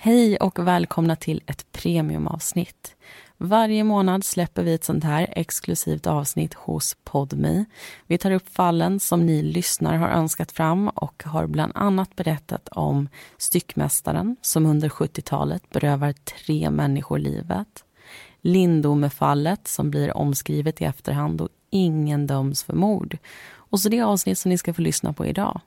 Hej och välkomna till ett premiumavsnitt. Varje månad släpper vi ett sånt här exklusivt avsnitt hos Podme. Vi tar upp fallen som ni lyssnare har önskat fram och har bland annat berättat om styckmästaren som under 70-talet berövar tre människor livet. Lindomefallet, som blir omskrivet i efterhand och ingen döms för mord. Och så det avsnitt som ni ska få lyssna på idag.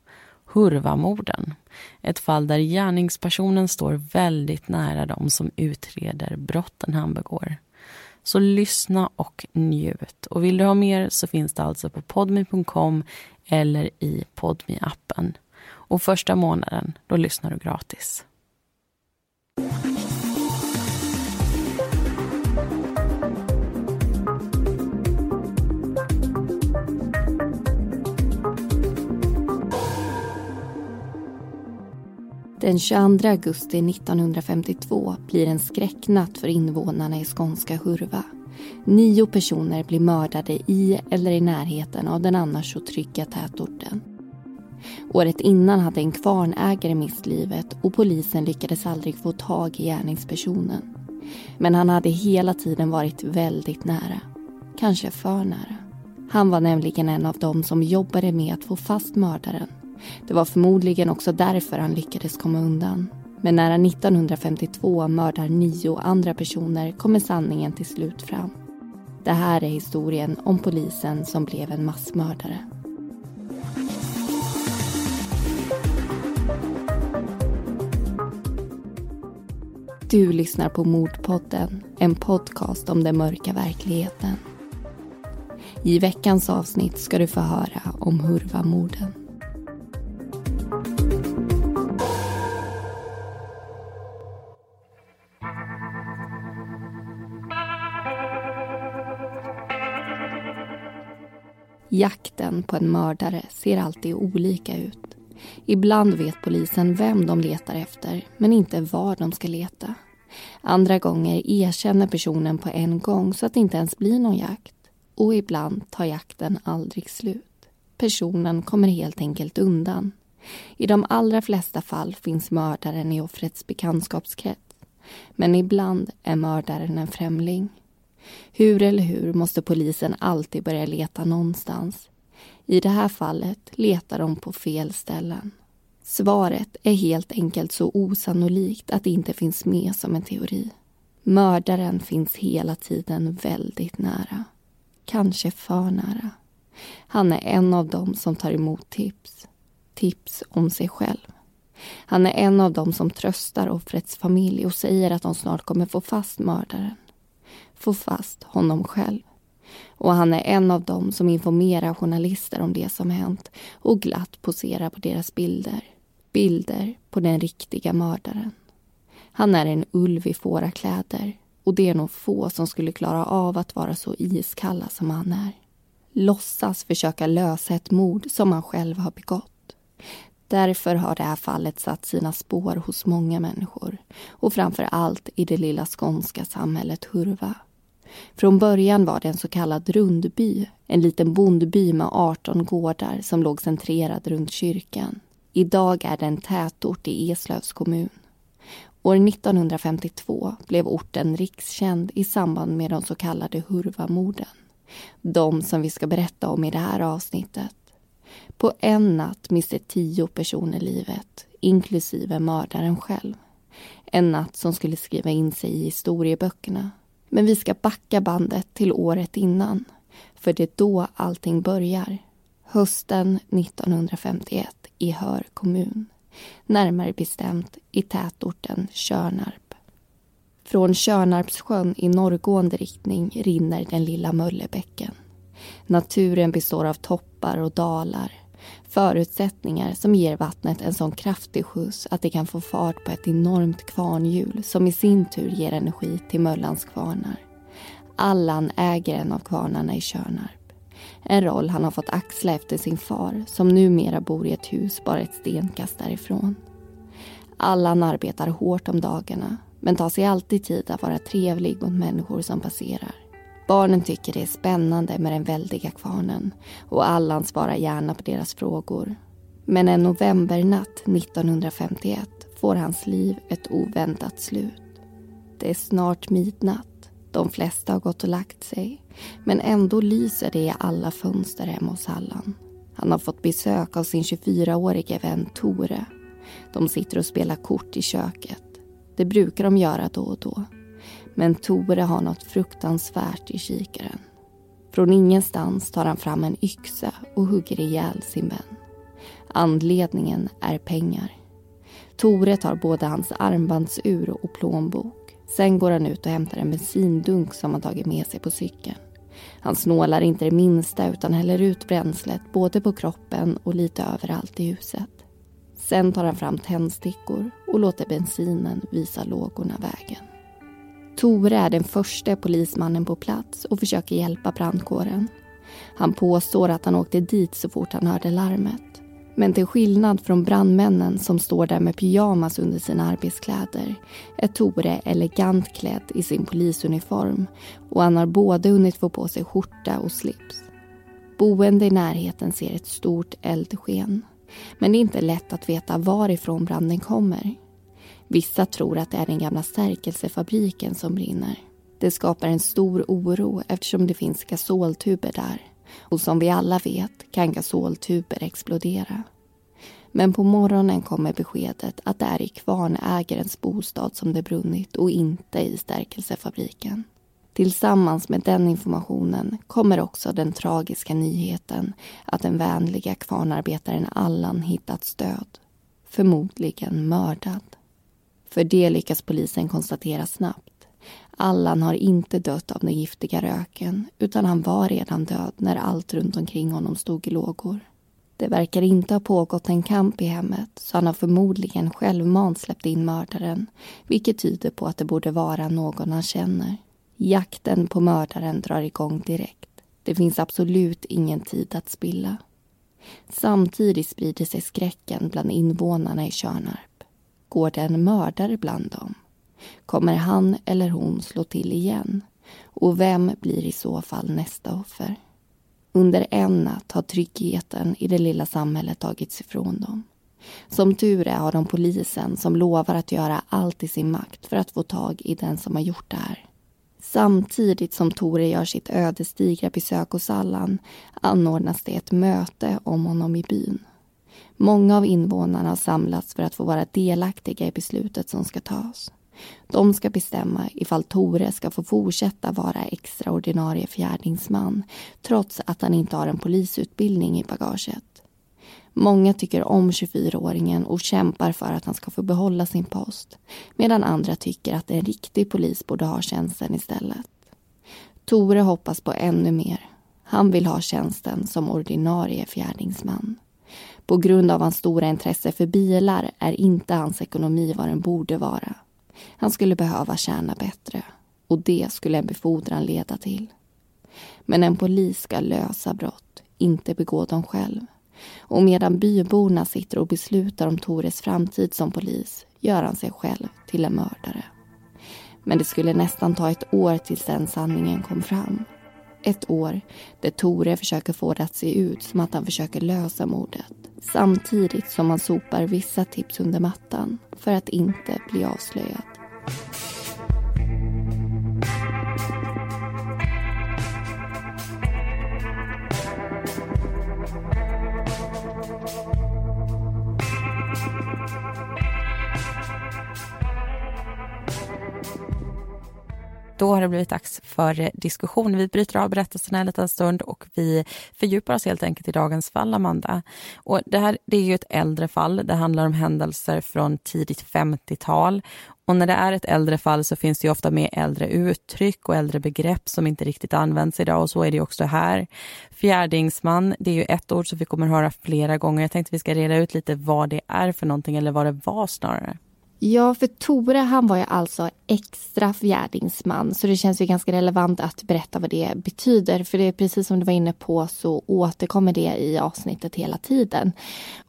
Hurvamorden. Ett fall där gärningspersonen står väldigt nära dem som utreder brotten han begår. Så lyssna och njut. Och vill du ha mer så finns det alltså på podmi.com eller i podmi appen Och första månaden, då lyssnar du gratis. Den 22 augusti 1952 blir en skräcknatt för invånarna i skånska Hurva. Nio personer blir mördade i eller i närheten av den annars så trygga tätorten. Året innan hade en kvarnägare mist livet och polisen lyckades aldrig få tag i gärningspersonen. Men han hade hela tiden varit väldigt nära. Kanske för nära. Han var nämligen en av dem som jobbade med att få fast mördaren det var förmodligen också därför han lyckades komma undan. Men när han 1952 mördar nio andra personer kommer sanningen till slut fram. Det här är historien om polisen som blev en massmördare. Du lyssnar på Mordpodden, en podcast om den mörka verkligheten. I veckans avsnitt ska du få höra om Hurvamorden. Jakten på en mördare ser alltid olika ut. Ibland vet polisen vem de letar efter, men inte var de ska leta. Andra gånger erkänner personen på en gång så att det inte ens blir någon jakt. Och ibland tar jakten aldrig slut. Personen kommer helt enkelt undan. I de allra flesta fall finns mördaren i offrets bekantskapskrets. Men ibland är mördaren en främling. Hur eller hur måste polisen alltid börja leta någonstans. I det här fallet letar de på fel ställen. Svaret är helt enkelt så osannolikt att det inte finns med som en teori. Mördaren finns hela tiden väldigt nära. Kanske för nära. Han är en av dem som tar emot tips. Tips om sig själv. Han är en av dem som tröstar offrets familj och säger att de snart kommer få fast mördaren få fast honom själv. Och han är en av dem som informerar journalister om det som hänt och glatt poserar på deras bilder. Bilder på den riktiga mördaren. Han är en ulv i fårakläder och det är nog få som skulle klara av att vara så iskalla som han är. Låtsas försöka lösa ett mord som han själv har begått. Därför har det här fallet satt sina spår hos många människor och framför allt i det lilla skånska samhället Hurva. Från början var det en så kallad rundby, en liten bondby med 18 gårdar som låg centrerad runt kyrkan. Idag är det en tätort i Eslövs kommun. År 1952 blev orten rikskänd i samband med de så kallade Hurvamorden. De som vi ska berätta om i det här avsnittet. På en natt miste tio personer livet, inklusive mördaren själv. En natt som skulle skriva in sig i historieböckerna. Men vi ska backa bandet till året innan. För det är då allting börjar. Hösten 1951 i Hör kommun. Närmare bestämt i tätorten Körnarp. Från Körnarpssjön i norrgående riktning rinner den lilla Möllebäcken. Naturen består av toppar och dalar. Förutsättningar som ger vattnet en sån kraftig skjuts att det kan få fart på ett enormt kvarnhjul som i sin tur ger energi till Möllans kvarnar. Allan äger en av kvarnarna i Körnarp. En roll han har fått axla efter sin far som numera bor i ett hus bara ett stenkast därifrån. Allan arbetar hårt om dagarna men tar sig alltid tid att vara trevlig mot människor som passerar. Barnen tycker det är spännande med den väldiga kvarnen och Allan svarar gärna på deras frågor. Men en novembernatt 1951 får hans liv ett oväntat slut. Det är snart midnatt. De flesta har gått och lagt sig. Men ändå lyser det i alla fönster hemma hos Allan. Han har fått besök av sin 24-årige vän Tore. De sitter och spelar kort i köket. Det brukar de göra då och då. Men Tore har något fruktansvärt i kikaren. Från ingenstans tar han fram en yxa och hugger ihjäl sin vän. Anledningen är pengar. Tore tar både hans armbandsur och plånbok. Sen går han ut och hämtar en bensindunk som han tagit med sig på cykeln. Han snålar inte det minsta utan häller ut bränslet både på kroppen och lite överallt i huset. Sen tar han fram tändstickor och låter bensinen visa lågorna vägen. Tore är den första polismannen på plats och försöker hjälpa brandkåren. Han påstår att han åkte dit så fort han hörde larmet. Men till skillnad från brandmännen som står där med pyjamas under sina arbetskläder är Tore elegant klädd i sin polisuniform och han har både hunnit få på sig skjorta och slips. Boende i närheten ser ett stort eldsken. Men det är inte lätt att veta varifrån branden kommer. Vissa tror att det är den gamla stärkelsefabriken som brinner. Det skapar en stor oro eftersom det finns gasoltuber där och som vi alla vet kan gasoltuber explodera. Men på morgonen kommer beskedet att det är i kvarnägarens bostad som det brunnit och inte i stärkelsefabriken. Tillsammans med den informationen kommer också den tragiska nyheten att den vänliga kvarnarbetaren Allan hittats död. Förmodligen mördad. För det lyckas polisen konstatera snabbt. Allan har inte dött av den giftiga röken utan han var redan död när allt runt omkring honom stod i lågor. Det verkar inte ha pågått en kamp i hemmet så han har förmodligen självmant släppt in mördaren vilket tyder på att det borde vara någon han känner. Jakten på mördaren drar igång direkt. Det finns absolut ingen tid att spilla. Samtidigt sprider sig skräcken bland invånarna i Tjörnarp. Går det en mördare bland dem? Kommer han eller hon slå till igen? Och vem blir i så fall nästa offer? Under en natt har tryggheten i det lilla samhället tagits ifrån dem. Som tur är har de polisen som lovar att göra allt i sin makt för att få tag i den som har gjort det här. Samtidigt som Tore gör sitt ödesdigra besök hos Allan anordnas det ett möte om honom i byn. Många av invånarna har samlats för att få vara delaktiga i beslutet som ska tas. De ska bestämma ifall Tore ska få fortsätta vara extraordinarie fjärdingsman trots att han inte har en polisutbildning i bagaget. Många tycker om 24-åringen och kämpar för att han ska få behålla sin post medan andra tycker att en riktig polis borde ha tjänsten istället. Tore hoppas på ännu mer. Han vill ha tjänsten som ordinarie fjärdingsman. På grund av hans stora intresse för bilar är inte hans ekonomi vad den borde vara. Han skulle behöva tjäna bättre och det skulle en befordran leda till. Men en polis ska lösa brott, inte begå dem själv. Och medan byborna sitter och beslutar om Tores framtid som polis gör han sig själv till en mördare. Men det skulle nästan ta ett år tills den sanningen kom fram. Ett år där Tore försöker få det att se ut som att han försöker lösa mordet samtidigt som han sopar vissa tips under mattan för att inte bli avslöjad. Då har det blivit dags för diskussion. Vi bryter av berättelserna en liten stund och vi fördjupar oss helt enkelt i dagens fall, Amanda. Och det här det är ju ett äldre fall. Det handlar om händelser från tidigt 50-tal. Och när det är ett äldre fall så finns det ofta med äldre uttryck och äldre begrepp som inte riktigt används idag och så är det också här. Fjärdingsman, det är ju ett ord som vi kommer att höra flera gånger. Jag tänkte vi ska reda ut lite vad det är för någonting eller vad det var snarare. Ja, för Tore han var ju alltså extra fjärdingsman så det känns ju ganska relevant att berätta vad det betyder. För det är precis som du var inne på så återkommer det i avsnittet hela tiden.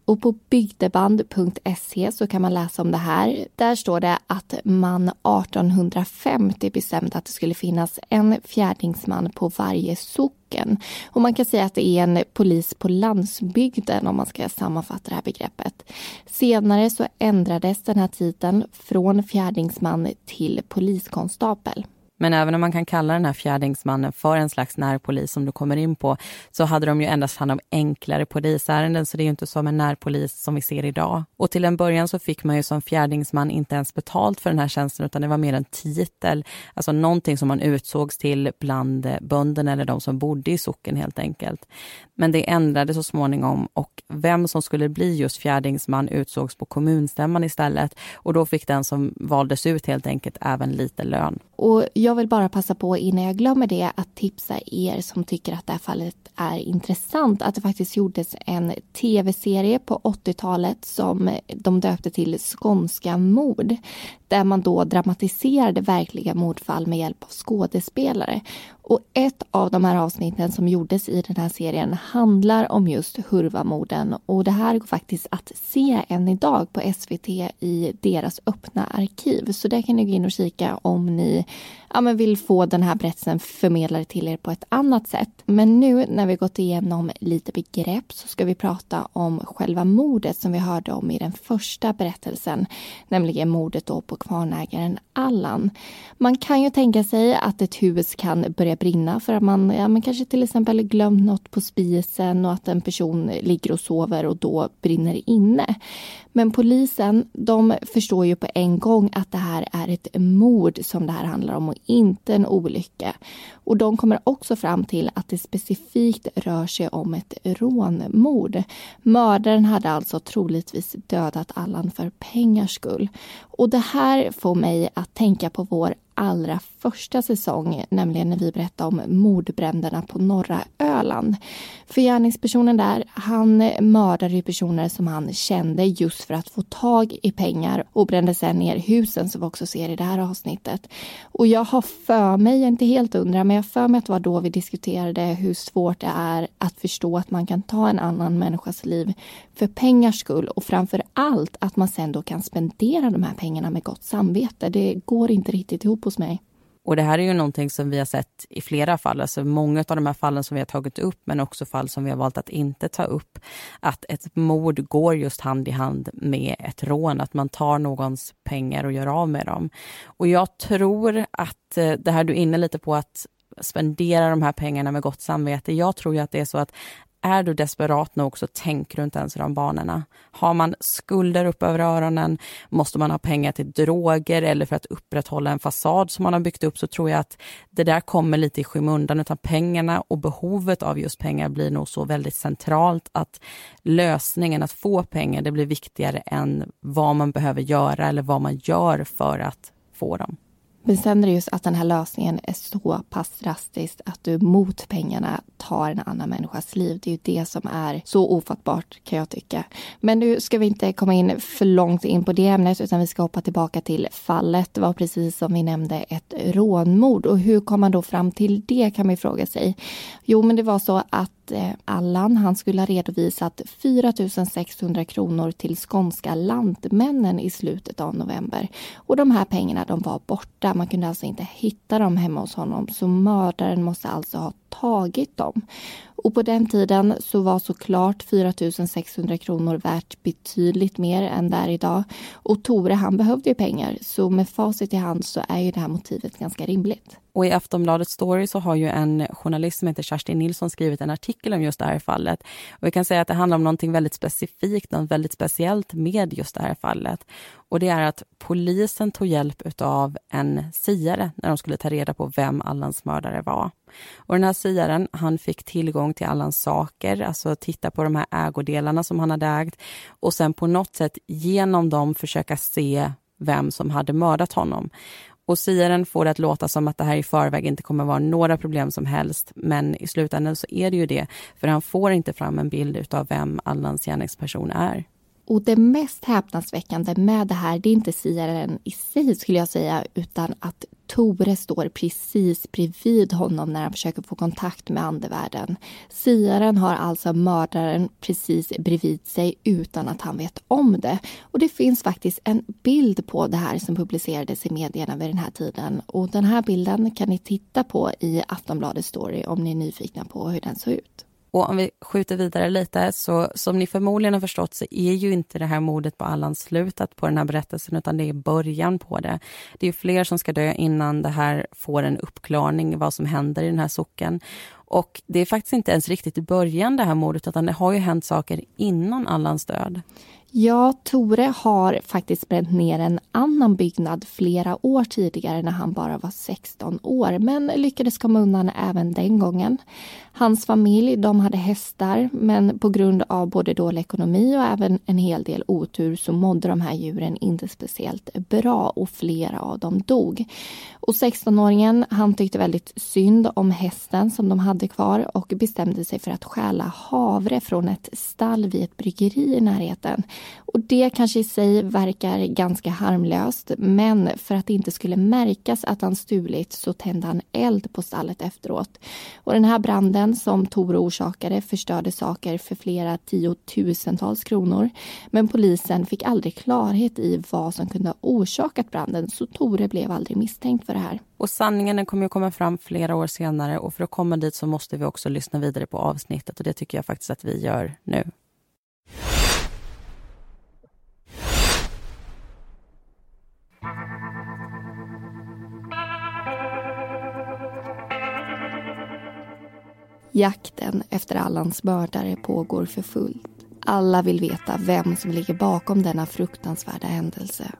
Och på bygdeband.se så kan man läsa om det här. Där står det att man 1850 bestämde att det skulle finnas en fjärdingsman på varje sock socken. Och man kan säga att det är en polis på landsbygden om man ska sammanfatta det här begreppet. Senare så ändrades den här titeln från fjärdingsman till poliskonstapel. Men även om man kan kalla den här fjärdingsmannen för en slags närpolis som du kommer in på, så hade de ju endast hand om enklare polisärenden, så det är ju inte som en närpolis som vi ser idag. Och till en början så fick man ju som fjärdingsman inte ens betalt för den här tjänsten, utan det var mer en titel, alltså någonting som man utsågs till bland bönderna eller de som bodde i socken helt enkelt. Men det ändrades så småningom och vem som skulle bli just fjärdingsman utsågs på kommunstämman istället och då fick den som valdes ut helt enkelt även lite lön. Och jag jag vill bara passa på innan jag glömmer det att tipsa er som tycker att det här fallet är intressant att det faktiskt gjordes en tv-serie på 80-talet som de döpte till Skånska mord där man då dramatiserade verkliga mordfall med hjälp av skådespelare. Och ett av de här avsnitten som gjordes i den här serien handlar om just Hurvamorden och det här går faktiskt att se än idag på SVT i deras öppna arkiv. Så där kan ni gå in och kika om ni ja, men vill få den här berättelsen förmedlad till er på ett annat sätt. Men nu när vi gått igenom lite begrepp så ska vi prata om själva mordet som vi hörde om i den första berättelsen, nämligen mordet då på kvarnägaren Allan. Man kan ju tänka sig att ett hus kan börja brinna för att man ja, man kanske till exempel glömt något på spisen och att en person ligger och sover och då brinner inne. Men polisen de förstår ju på en gång att det här är ett mord som det här handlar om och inte en olycka. Och de kommer också fram till att det specifikt rör sig om ett rånmord. Mördaren hade alltså troligtvis dödat Allan för pengars skull. Och det här får mig att tänka på vår allra första säsong, nämligen när vi berättade om mordbränderna på norra Öland. För gärningspersonen där, han mördade ju personer som han kände just för att få tag i pengar och brände sen ner husen som vi också ser i det här avsnittet. Och jag har för mig, jag är inte helt undra, men jag har för mig att det var då vi diskuterade hur svårt det är att förstå att man kan ta en annan människas liv för pengars skull och framför allt att man sen då kan spendera de här pengarna med gott samvete. Det går inte riktigt ihop hos mig. Och det här är ju någonting som vi har sett i flera fall, alltså många av de här fallen som vi har tagit upp, men också fall som vi har valt att inte ta upp. Att ett mord går just hand i hand med ett rån, att man tar någons pengar och gör av med dem. Och jag tror att eh, det här du är inne lite på, att spendera de här pengarna med gott samvete. Jag tror ju att det är så att är du desperat nog så tänker du inte ens i de banorna. Har man skulder upp över öronen, måste man ha pengar till droger eller för att upprätthålla en fasad som man har byggt upp så tror jag att det där kommer lite i skymundan utan pengarna och behovet av just pengar blir nog så väldigt centralt att lösningen att få pengar det blir viktigare än vad man behöver göra eller vad man gör för att få dem. Men sen är det just att den här lösningen är så pass drastisk att du mot pengarna tar en annan människas liv. Det är ju det som är så ofattbart kan jag tycka. Men nu ska vi inte komma in för långt in på det ämnet utan vi ska hoppa tillbaka till fallet. Det var precis som vi nämnde ett rånmord och hur kom man då fram till det kan man fråga sig. Jo, men det var så att att eh, Allan han skulle ha redovisat 4 600 kronor till skånska Lantmännen i slutet av november. Och de här pengarna de var borta. Man kunde alltså inte hitta dem hemma hos honom. Så mördaren måste alltså ha tagit dem. Och på den tiden så var såklart 4 600 kronor värt betydligt mer än där idag. Och Tore han behövde ju pengar så med facit i hand så är ju det här motivet ganska rimligt. Och i Aftonbladet Story så har ju en journalist som heter Kerstin Nilsson skrivit en artikel om just det här fallet. Och vi kan säga att det handlar om någonting väldigt specifikt, något väldigt speciellt med just det här fallet. Och det är att polisen tog hjälp av en siare när de skulle ta reda på vem Allans mördare var. Och den här siaren, han fick tillgång till Allans saker, alltså titta på de här ägodelarna som han hade ägt och sen på något sätt genom dem försöka se vem som hade mördat honom. Och siaren får det att låta som att det här i förväg inte kommer vara några problem som helst, men i slutändan så är det ju det, för han får inte fram en bild av vem Allans gärningsperson är. Och det mest häpnadsväckande med det här, det är inte siaren i sig skulle jag säga, utan att Tore står precis bredvid honom när han försöker få kontakt med andevärlden. Siaren har alltså mördaren precis bredvid sig utan att han vet om det. Och det finns faktiskt en bild på det här som publicerades i medierna vid den här tiden. Och den här bilden kan ni titta på i Aftonbladets story om ni är nyfikna på hur den såg ut. Och om vi skjuter vidare lite, så som ni förmodligen har förstått så är ju inte det här mordet på Allan slutet på den här berättelsen, utan det är början på det. Det är fler som ska dö innan det här får en uppklarning, vad som händer i den här socken. Och det är faktiskt inte ens riktigt i början det här mordet, utan det har ju hänt saker innan Allans död. Ja, Tore har faktiskt bränt ner en annan byggnad flera år tidigare när han bara var 16 år, men lyckades komma undan även den gången. Hans familj de hade hästar, men på grund av både dålig ekonomi och även en hel del otur så mådde de här djuren inte speciellt bra och flera av dem dog. Och 16-åringen han tyckte väldigt synd om hästen som de hade kvar och bestämde sig för att stjäla havre från ett stall vid ett bryggeri i närheten. Och det kanske i sig verkar ganska harmlöst men för att det inte skulle märkas att han stulit så tände han eld på stallet efteråt. Och den här branden som Tore orsakade förstörde saker för flera tiotusentals kronor. Men polisen fick aldrig klarhet i vad som kunde ha orsakat branden så Tore blev aldrig misstänkt för det här. Och sanningen kommer att komma fram flera år senare och för att komma dit så måste vi också lyssna vidare på avsnittet och det tycker jag faktiskt att vi gör nu. Jakten efter Allans mördare pågår för fullt. Alla vill veta vem som ligger bakom denna fruktansvärda händelse.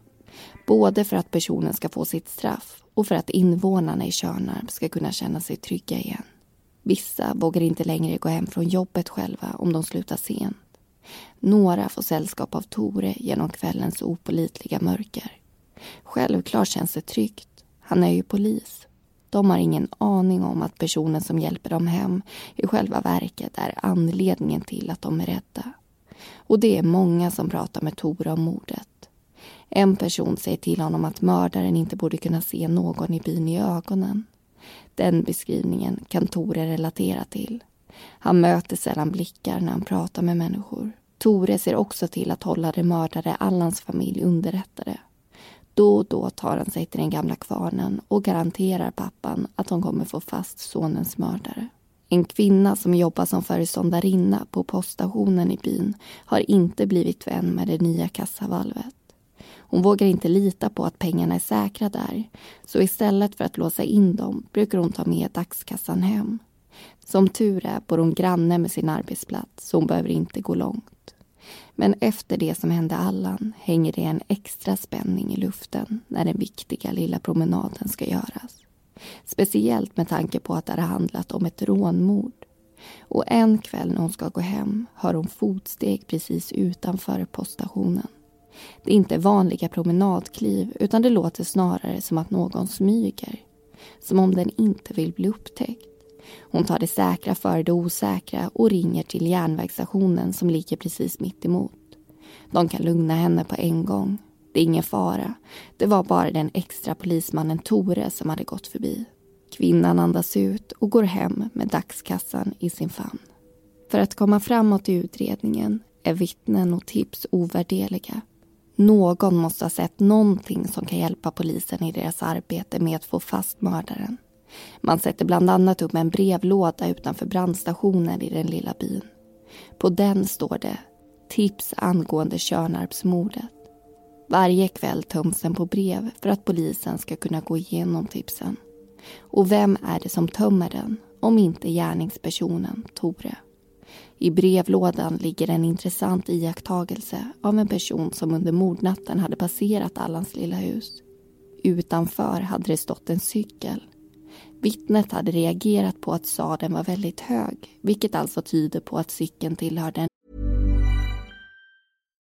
Både för att personen ska få sitt straff och för att invånarna i Tjörnarp ska kunna känna sig trygga igen. Vissa vågar inte längre gå hem från jobbet själva om de slutar sent. Några får sällskap av Tore genom kvällens opolitliga mörker. Självklart känns det tryggt. Han är ju polis. De har ingen aning om att personen som hjälper dem hem i själva verket är anledningen till att de är rädda. Och det är många som pratar med Tore om mordet. En person säger till honom att mördaren inte borde kunna se någon i byn i ögonen. Den beskrivningen kan Tore relatera till. Han möter sällan blickar när han pratar med människor. Tore ser också till att hålla det mördade Allans familj underrättade. Då och då tar han sig till den gamla kvarnen och garanterar pappan att de kommer få fast sonens mördare. En kvinna som jobbar som föreståndarinna på poststationen i byn har inte blivit vän med det nya kassavalvet. Hon vågar inte lita på att pengarna är säkra där så istället för att låsa in dem brukar hon ta med dagskassan hem. Som tur är bor hon granne med sin arbetsplats så hon behöver inte gå långt. Men efter det som hände Allan hänger det en extra spänning i luften när den viktiga lilla promenaden ska göras. Speciellt med tanke på att det har handlat om ett rånmord. Och en kväll när hon ska gå hem hör hon fotsteg precis utanför poststationen. Det är inte vanliga promenadkliv utan det låter snarare som att någon smyger. Som om den inte vill bli upptäckt. Hon tar det säkra före det osäkra och ringer till järnvägsstationen som ligger precis mitt emot. De kan lugna henne på en gång. Det är ingen fara. Det var bara den extra polismannen Tore som hade gått förbi. Kvinnan andas ut och går hem med dagskassan i sin famn. För att komma framåt i utredningen är vittnen och tips ovärdeliga. Någon måste ha sett någonting som kan hjälpa polisen i deras arbete med att få fast mördaren. Man sätter bland annat upp en brevlåda utanför brandstationen i den lilla byn. På den står det Tips angående Tjörnarpsmordet. Varje kväll töms den på brev för att polisen ska kunna gå igenom tipsen. Och vem är det som tömmer den om inte gärningspersonen Tore? I brevlådan ligger en intressant iakttagelse av en person som under mordnatten hade passerat Allans lilla hus. Utanför hade det stått en cykel. Vittnet hade reagerat på att sadeln var väldigt hög vilket alltså tyder på att cykeln tillhörde en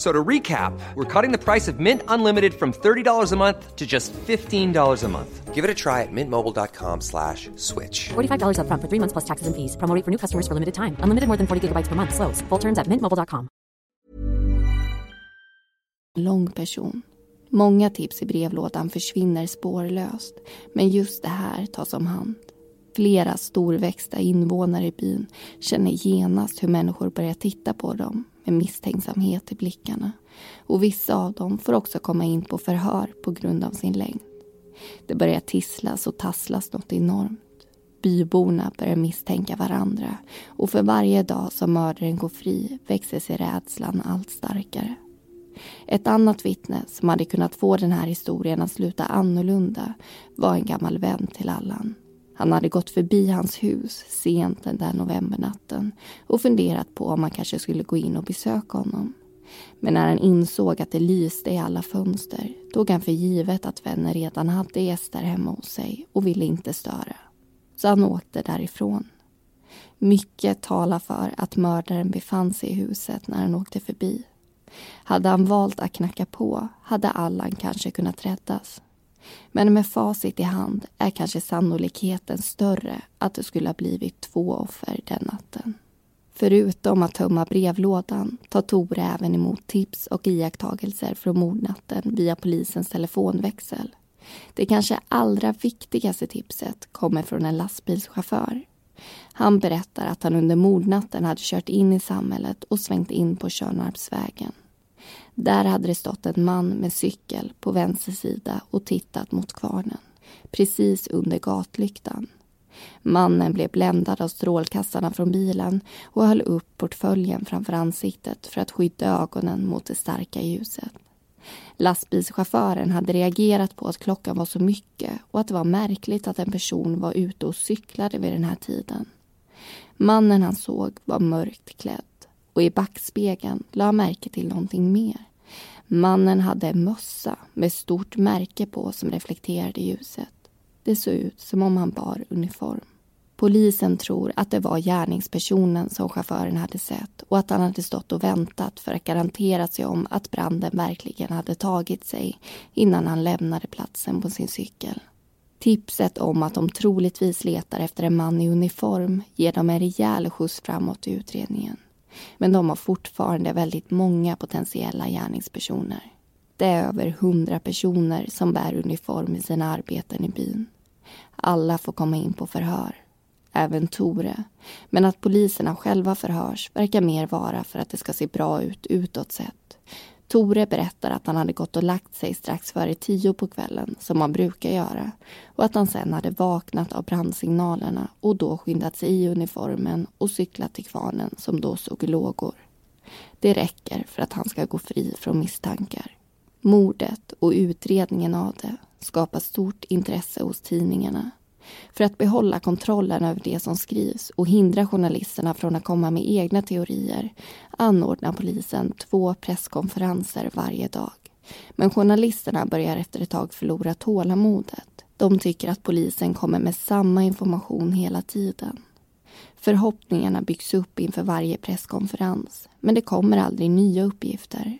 So to recap, we're cutting the price of Mint Unlimited from $30 a month to just $15 a month. Give it a try at mintmobile.com slash switch. $45 upfront for three months plus taxes and fees. Promo for new customers for limited time. Unlimited more than 40 gigabytes per month. Slows. Full terms at mintmobile.com. lång person. Många tips i brevlådan försvinner spårlöst, men just det här tas om hand. Flera storväxta invånare i byn känner genast hur människor börjar titta på dem med misstänksamhet i blickarna. Och vissa av dem får också komma in på förhör på grund av sin längd. Det börjar tisslas och tasslas något enormt. Byborna börjar misstänka varandra och för varje dag som mördaren går fri växer sig rädslan allt starkare. Ett annat vittne som hade kunnat få den här historien att sluta annorlunda var en gammal vän till Allan. Han hade gått förbi hans hus sent den där novembernatten och funderat på om han kanske skulle gå in och besöka honom. Men när han insåg att det lyste i alla fönster tog han för givet att vännen redan hade gäster hemma hos sig och ville inte störa. Så han åkte därifrån. Mycket talar för att mördaren befann sig i huset när han åkte förbi. Hade han valt att knacka på hade Allan kanske kunnat räddas. Men med facit i hand är kanske sannolikheten större att det skulle ha blivit två offer den natten. Förutom att tömma brevlådan tar Tore även emot tips och iakttagelser från mordnatten via polisens telefonväxel. Det kanske allra viktigaste tipset kommer från en lastbilschaufför. Han berättar att han under mordnatten hade kört in i samhället och svängt in på Tjörnarpsvägen. Där hade det stått en man med cykel på vänster sida och tittat mot kvarnen, precis under gatlyktan. Mannen blev bländad av strålkastarna från bilen och höll upp portföljen framför ansiktet för att skydda ögonen mot det starka ljuset. Lastbilschauffören hade reagerat på att klockan var så mycket och att det var märkligt att en person var ute och cyklade vid den här tiden. Mannen han såg var mörkt klädd och i backspegeln la han märke till någonting mer. Mannen hade en mössa med stort märke på som reflekterade ljuset. Det såg ut som om han bar uniform. Polisen tror att det var gärningspersonen som chauffören hade sett och att han hade stått och väntat för att garantera sig om att branden verkligen hade tagit sig innan han lämnade platsen på sin cykel. Tipset om att de troligtvis letar efter en man i uniform ger dem en rejäl skjuts framåt i utredningen. Men de har fortfarande väldigt många potentiella gärningspersoner. Det är över hundra personer som bär uniform i sina arbeten i byn. Alla får komma in på förhör. Även Tore. Men att poliserna själva förhörs verkar mer vara för att det ska se bra ut utåt sett. Tore berättar att han hade gått och lagt sig strax före tio på kvällen, som man brukar göra och att han sen hade vaknat av brandsignalerna och då skyndat sig i uniformen och cyklat till kvarnen som då såg lågor. Det räcker för att han ska gå fri från misstankar. Mordet och utredningen av det skapar stort intresse hos tidningarna. För att behålla kontrollen över det som skrivs och hindra journalisterna från att komma med egna teorier anordnar polisen två presskonferenser varje dag. Men journalisterna börjar efter ett tag förlora tålamodet. De tycker att polisen kommer med samma information hela tiden. Förhoppningarna byggs upp inför varje presskonferens men det kommer aldrig nya uppgifter.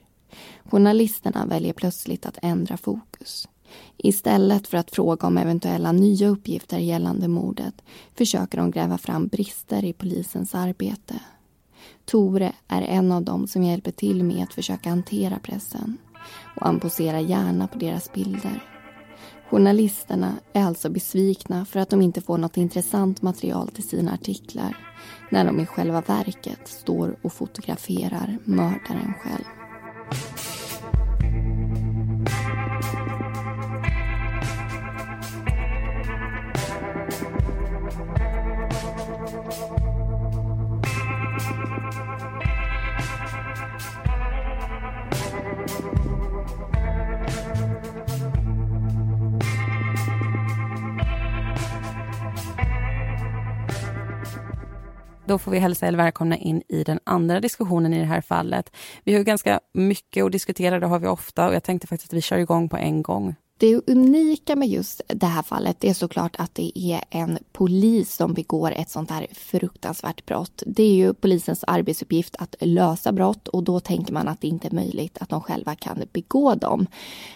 Journalisterna väljer plötsligt att ändra fokus. Istället för att fråga om eventuella nya uppgifter gällande mordet försöker de gräva fram brister i polisens arbete. Tore är en av dem som hjälper till med att försöka hantera pressen och han poserar gärna på deras bilder. Journalisterna är alltså besvikna för att de inte får något intressant material till sina artiklar när de i själva verket står och fotograferar mördaren själv. Då får vi hälsa er välkomna in i den andra diskussionen i det här fallet. Vi har ganska mycket att diskutera, det har vi ofta och jag tänkte faktiskt att vi kör igång på en gång. Det unika med just det här fallet är såklart att det är en polis som begår ett sånt här fruktansvärt brott. Det är ju polisens arbetsuppgift att lösa brott och då tänker man att det inte är möjligt att de själva kan begå dem.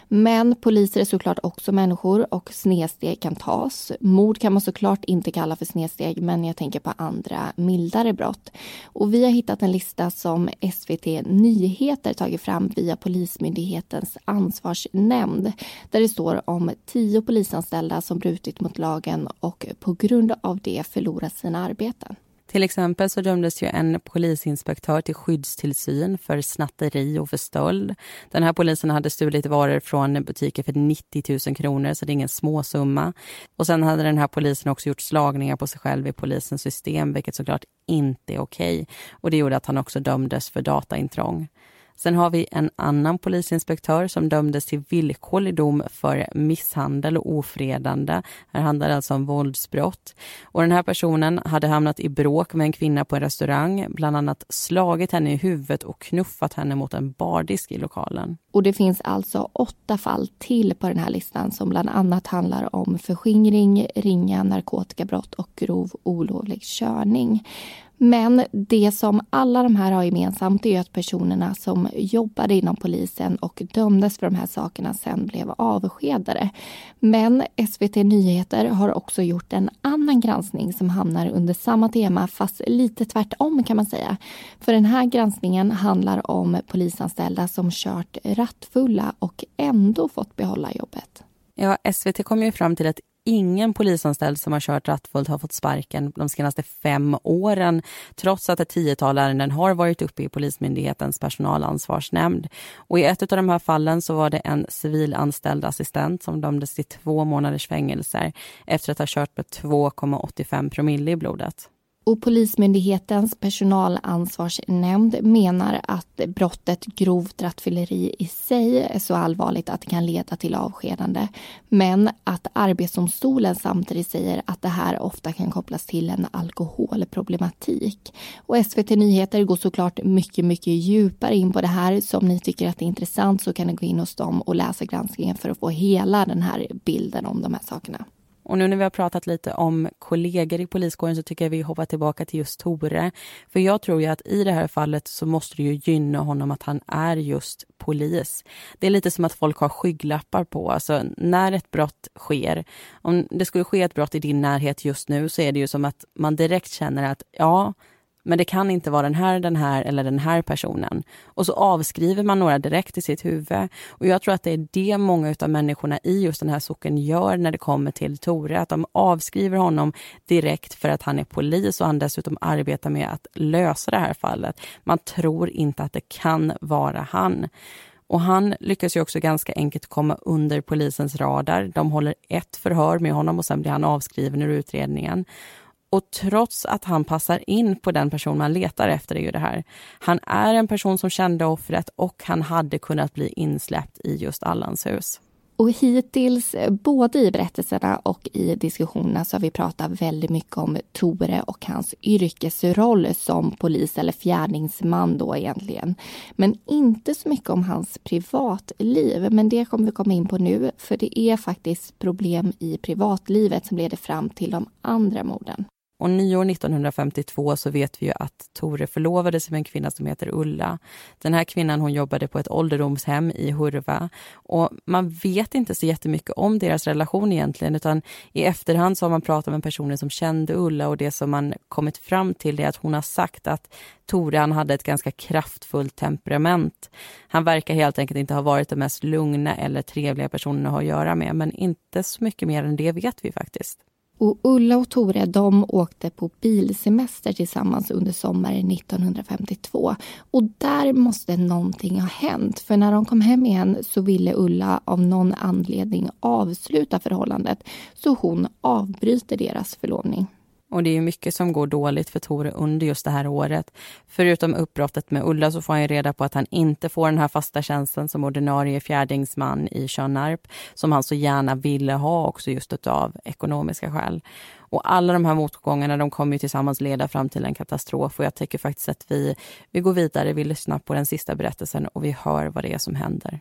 Men poliser är såklart också människor och snedsteg kan tas. Mord kan man såklart inte kalla för snedsteg men jag tänker på andra mildare brott. Och vi har hittat en lista som SVT Nyheter tagit fram via Polismyndighetens ansvarsnämnd där det står om tio polisanställda som brutit mot lagen och på grund av det förlorat sina arbeten. Till exempel så dömdes ju en polisinspektör till skyddstillsyn för snatteri och för stöld. Den här polisen hade stulit varor från butiker för 90 000 kronor, så det är ingen småsumma. Och sen hade den här polisen också gjort slagningar på sig själv i polisens system, vilket såklart inte är okej. Okay. Och det gjorde att han också dömdes för dataintrång. Sen har vi en annan polisinspektör som dömdes till villkorlig dom för misshandel och ofredande. Här handlar det alltså om våldsbrott. Och den här personen hade hamnat i bråk med en kvinna på en restaurang, bland annat slagit henne i huvudet och knuffat henne mot en bardisk i lokalen. Och det finns alltså åtta fall till på den här listan som bland annat handlar om förskingring, ringa narkotikabrott och grov olovlig körning. Men det som alla de här har gemensamt är att personerna som jobbade inom polisen och dömdes för de här sakerna sen blev avskedade. Men SVT Nyheter har också gjort en annan granskning som hamnar under samma tema fast lite tvärtom kan man säga. För den här granskningen handlar om polisanställda som kört rattfulla och ändå fått behålla jobbet. Ja, SVT kom ju fram till att ingen polisanställd som har kört rattfullt har fått sparken de senaste fem åren trots att ett tiotal ärenden har varit uppe i Polismyndighetens personalansvarsnämnd. Och I ett av de här fallen så var det en civilanställd assistent som dömdes till två månaders fängelse efter att ha kört med 2,85 promille i blodet. Och Polismyndighetens personalansvarsnämnd menar att brottet grovt rattfylleri i sig är så allvarligt att det kan leda till avskedande. Men att Arbetsdomstolen samtidigt säger att det här ofta kan kopplas till en alkoholproblematik. Och SVT Nyheter går såklart mycket, mycket djupare in på det här. Så om ni tycker att det är intressant så kan ni gå in hos dem och läsa granskningen för att få hela den här bilden om de här sakerna. Och nu när vi har pratat lite om kollegor i poliskåren så tycker jag vi hoppar tillbaka till just Tore. För jag tror ju att i det här fallet så måste det ju gynna honom att han är just polis. Det är lite som att folk har skygglappar på. Alltså när ett brott sker, om det skulle ske ett brott i din närhet just nu så är det ju som att man direkt känner att ja, men det kan inte vara den här, den här eller den här personen. Och så avskriver man några direkt i sitt huvud. Och jag tror att det är det många av människorna i just den här socken gör när det kommer till Tore. Att de avskriver honom direkt för att han är polis och han dessutom arbetar med att lösa det här fallet. Man tror inte att det kan vara han. Och han lyckas ju också ganska enkelt komma under polisens radar. De håller ett förhör med honom och sen blir han avskriven ur utredningen. Och trots att han passar in på den person man letar efter är ju det här. Han är en person som kände offret och han hade kunnat bli insläppt i just Allans hus. Och hittills, eh, både i berättelserna och i diskussionerna, så har vi pratat väldigt mycket om Tore och hans yrkesroll som polis eller fjärdingsman då egentligen. Men inte så mycket om hans privatliv. Men det kommer vi komma in på nu, för det är faktiskt problem i privatlivet som leder fram till de andra morden. Och nyår 1952 så vet vi ju att Tore förlovade sig med en kvinna som heter Ulla. Den här kvinnan hon jobbade på ett ålderdomshem i Hurva. Och man vet inte så jättemycket om deras relation egentligen utan i efterhand så har man pratat med personer som kände Ulla och det som man kommit fram till är att hon har sagt att Tore han hade ett ganska kraftfullt temperament. Han verkar helt enkelt inte ha varit den mest lugna eller trevliga personen att ha att göra med men inte så mycket mer än det vet vi faktiskt. Och Ulla och Tore de åkte på bilsemester tillsammans under sommaren 1952. Och där måste någonting ha hänt. För när de kom hem igen så ville Ulla av någon anledning avsluta förhållandet. Så hon avbryter deras förlovning. Och det är mycket som går dåligt för Tore under just det här året. Förutom uppbrottet med Ulla så får han reda på att han inte får den här fasta tjänsten som ordinarie fjärdingsman i Tjörnarp som han så gärna ville ha också just av ekonomiska skäl. Och alla de här motgångarna de kommer ju tillsammans leda fram till en katastrof och jag tycker faktiskt att vi, vi går vidare, vi lyssnar på den sista berättelsen och vi hör vad det är som händer.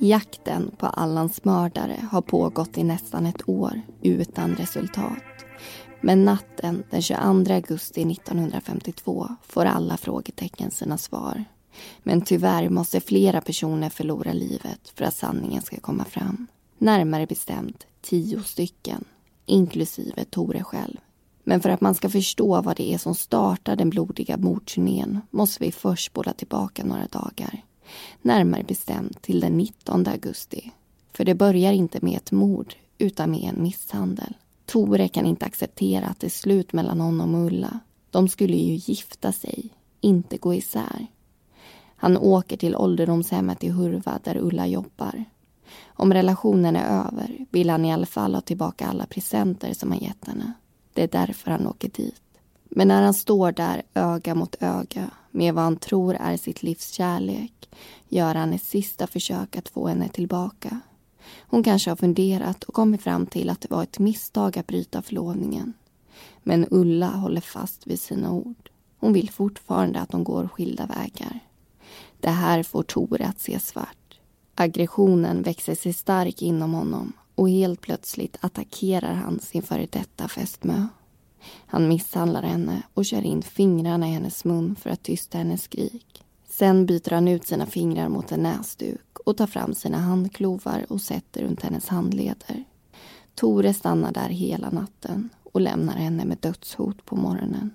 Jakten på Allans mördare har pågått i nästan ett år utan resultat. Men natten den 22 augusti 1952 får alla frågetecken sina svar. Men tyvärr måste flera personer förlora livet för att sanningen ska komma fram. Närmare bestämt tio stycken, inklusive Tore själv. Men för att man ska förstå vad det är som startar den blodiga mordturnén måste vi först spola tillbaka några dagar. Närmare bestämt till den 19 augusti. För det börjar inte med ett mord, utan med en misshandel. Tore kan inte acceptera att det är slut mellan honom och Ulla. De skulle ju gifta sig, inte gå isär. Han åker till ålderdomshemmet i Hurva där Ulla jobbar. Om relationen är över vill han i alla fall ha tillbaka alla presenter som han gett henne. Det är därför han åker dit. Men när han står där öga mot öga med vad han tror är sitt livs kärlek gör han ett sista försök att få henne tillbaka. Hon kanske har funderat och kommit fram till att det var ett misstag att bryta förlovningen. Men Ulla håller fast vid sina ord. Hon vill fortfarande att de går skilda vägar. Det här får Tore att se svart. Aggressionen växer sig stark inom honom och helt plötsligt attackerar han sin före detta fästmö. Han misshandlar henne och kör in fingrarna i hennes mun för att tysta hennes skrik. Sen byter han ut sina fingrar mot en näsduk och tar fram sina handklovar och sätter runt hennes handleder. Tore stannar där hela natten och lämnar henne med dödshot på morgonen.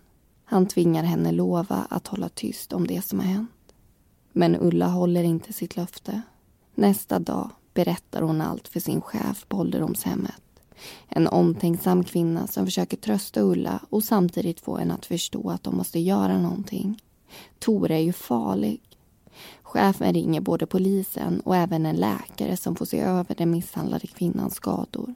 Han tvingar henne lova att hålla tyst om det som har hänt. Men Ulla håller inte sitt löfte. Nästa dag berättar hon allt för sin chef på ålderdomshemmet. En omtänksam kvinna som försöker trösta Ulla och samtidigt få henne att förstå att de måste göra någonting. Tore är ju farlig. Chefen ringer både polisen och även en läkare som får se över den misshandlade kvinnans skador.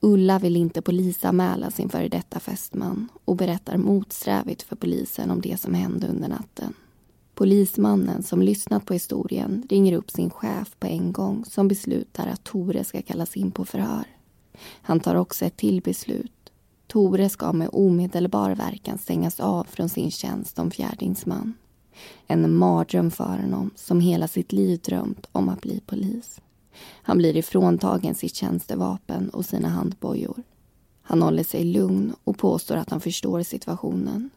Ulla vill inte polisanmäla sin före detta fästman och berättar motsträvigt för polisen om det som hände under natten. Polismannen som lyssnat på historien ringer upp sin chef på en gång som beslutar att Tore ska kallas in på förhör. Han tar också ett till beslut. Tore ska med omedelbar verkan stängas av från sin tjänst som fjärdingsman. En mardröm för honom som hela sitt liv drömt om att bli polis. Han blir ifråntagen sitt tjänstevapen och sina handbojor. Han håller sig lugn och påstår att han förstår situationen.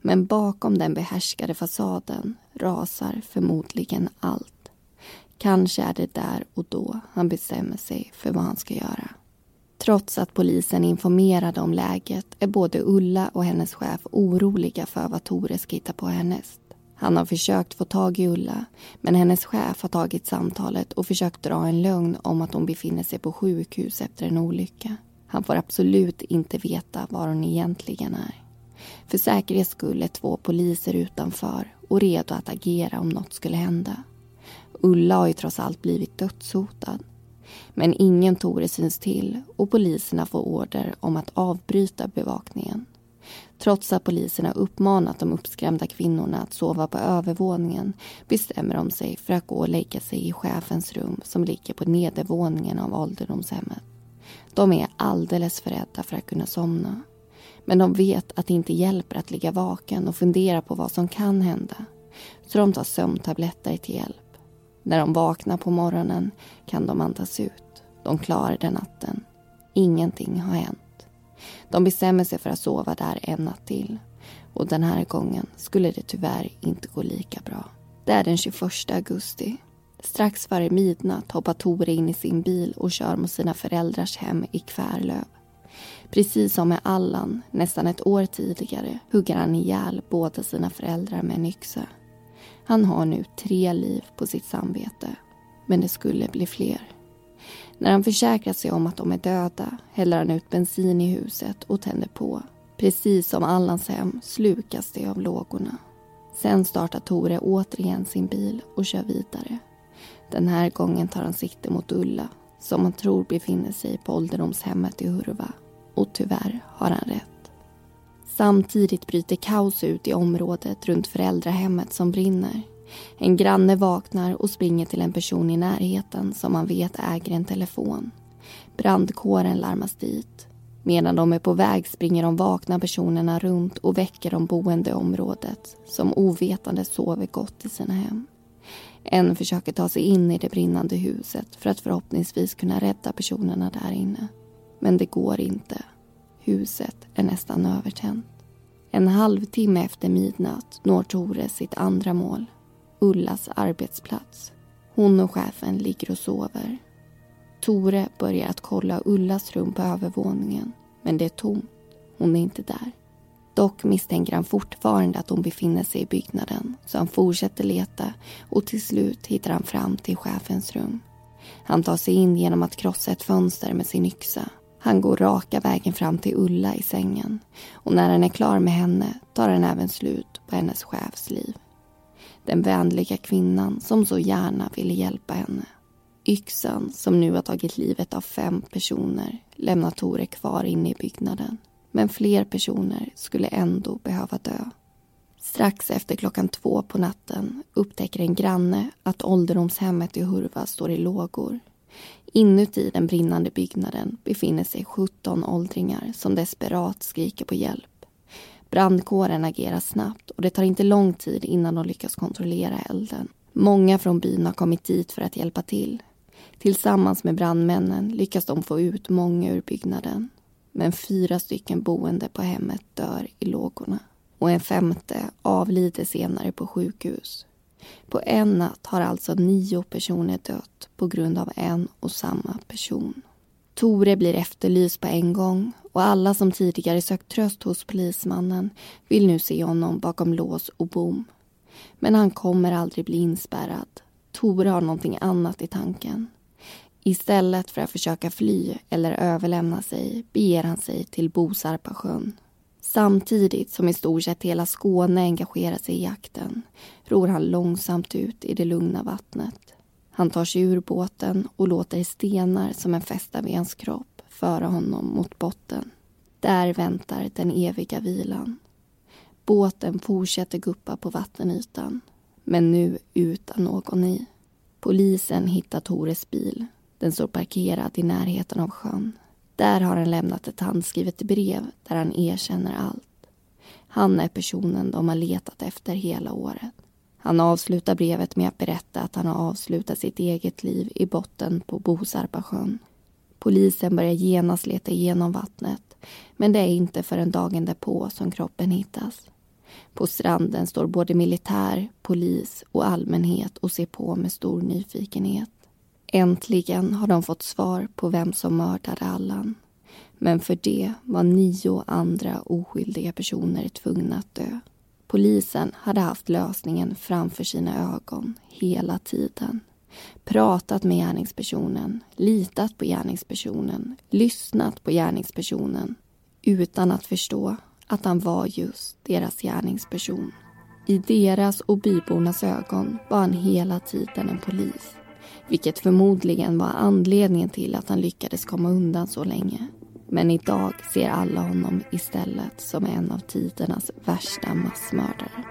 Men bakom den behärskade fasaden rasar förmodligen allt. Kanske är det där och då han bestämmer sig för vad han ska göra. Trots att polisen informerade om läget är både Ulla och hennes chef oroliga för vad Tore ska hitta på härnäst. Han har försökt få tag i Ulla men hennes chef har tagit samtalet och försökt dra en lögn om att hon befinner sig på sjukhus efter en olycka. Han får absolut inte veta var hon egentligen är. För säkerhets skull är två poliser utanför och redo att agera om något skulle hända. Ulla har ju trots allt blivit dödshotad. Men ingen Tore syns till och poliserna får order om att avbryta bevakningen. Trots att poliserna uppmanat de uppskrämda kvinnorna att sova på övervåningen bestämmer de sig för att gå och lägga sig i chefens rum som ligger på nedervåningen av ålderdomshemmet. De är alldeles för rädda för att kunna somna. Men de vet att det inte hjälper att ligga vaken och fundera på vad som kan hända. Så de tar sömntabletter till hjälp. När de vaknar på morgonen kan de andas ut. De klarade natten. Ingenting har hänt. De bestämmer sig för att sova där en natt till. Och den här gången skulle det tyvärr inte gå lika bra. Det är den 21 augusti. Strax före midnatt hoppar Tore in i sin bil och kör mot sina föräldrars hem i Kvärlöv. Precis som med Allan, nästan ett år tidigare, hugger han ihjäl båda sina föräldrar med en yxa. Han har nu tre liv på sitt samvete, men det skulle bli fler. När han försäkrar sig om att de är döda häller han ut bensin i huset och tänder på. Precis som Allans hem slukas det av lågorna. Sen startar Tore återigen sin bil och kör vidare. Den här gången tar han sikte mot Ulla som han tror befinner sig på ålderdomshemmet i Hurva. Och tyvärr har han rätt. Samtidigt bryter kaos ut i området runt föräldrahemmet som brinner. En granne vaknar och springer till en person i närheten som man vet äger en telefon. Brandkåren larmas dit. Medan de är på väg springer de vakna personerna runt och väcker de boende i området som ovetande sover gott i sina hem. En försöker ta sig in i det brinnande huset för att förhoppningsvis kunna rädda personerna där inne. Men det går inte. Huset är nästan övertänt. En halvtimme efter midnatt når Tore sitt andra mål. Ullas arbetsplats. Hon och chefen ligger och sover. Tore börjar att kolla Ullas rum på övervåningen. Men det är tomt. Hon är inte där. Dock misstänker han fortfarande att hon befinner sig i byggnaden så han fortsätter leta och till slut hittar han fram till chefens rum. Han tar sig in genom att krossa ett fönster med sin yxa. Han går raka vägen fram till Ulla i sängen och när han är klar med henne tar han även slut på hennes chefs liv. Den vänliga kvinnan som så gärna ville hjälpa henne. Yxan som nu har tagit livet av fem personer lämnar Tore kvar inne i byggnaden. Men fler personer skulle ändå behöva dö. Strax efter klockan två på natten upptäcker en granne att ålderdomshemmet i Hurva står i lågor. Inuti den brinnande byggnaden befinner sig 17 åldringar som desperat skriker på hjälp. Brandkåren agerar snabbt och det tar inte lång tid innan de lyckas kontrollera elden. Många från byn har kommit dit för att hjälpa till. Tillsammans med brandmännen lyckas de få ut många ur byggnaden men fyra stycken boende på hemmet dör i lågorna och en femte avlider senare på sjukhus. På en natt har alltså nio personer dött på grund av en och samma person. Tore blir efterlyst på en gång och alla som tidigare sökt tröst hos polismannen vill nu se honom bakom lås och bom. Men han kommer aldrig bli inspärrad. Tore har någonting annat i tanken. Istället för att försöka fly eller överlämna sig beger han sig till Bosarpasjön. Samtidigt som i stort sett hela Skåne engagerar sig i jakten ror han långsamt ut i det lugna vattnet. Han tar sig ur båten och låter stenar som är fästa vid hans kropp föra honom mot botten. Där väntar den eviga vilan. Båten fortsätter guppa på vattenytan, men nu utan någon i. Polisen hittar Tores bil den står parkerad i närheten av sjön. Där har han lämnat ett handskrivet brev där han erkänner allt. Han är personen de har letat efter hela året. Han avslutar brevet med att berätta att han har avslutat sitt eget liv i botten på Bosarpasjön. Polisen börjar genast leta igenom vattnet men det är inte förrän dagen därpå som kroppen hittas. På stranden står både militär, polis och allmänhet och ser på med stor nyfikenhet. Äntligen har de fått svar på vem som mördade Allan. Men för det var nio andra oskyldiga personer tvungna att dö. Polisen hade haft lösningen framför sina ögon hela tiden. Pratat med gärningspersonen, litat på gärningspersonen, lyssnat på gärningspersonen utan att förstå att han var just deras gärningsperson. I deras och bybornas ögon var han hela tiden en polis vilket förmodligen var anledningen till att han lyckades komma undan så länge. Men idag ser alla honom istället som en av tidernas värsta massmördare.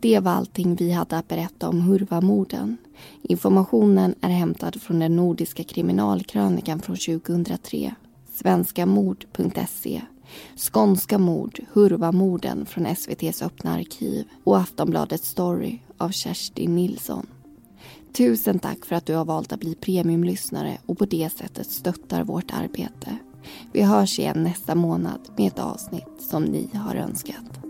Det var allting vi hade att berätta om Hurvamorden. Informationen är hämtad från den nordiska kriminalkrönikan från 2003. svenskamord.se Skånska mord, Hurvamorden från SVTs öppna arkiv och Aftonbladets story av Kerstin Nilsson. Tusen tack för att du har valt att bli premiumlyssnare och på det sättet stöttar vårt arbete. Vi hörs igen nästa månad med ett avsnitt som ni har önskat.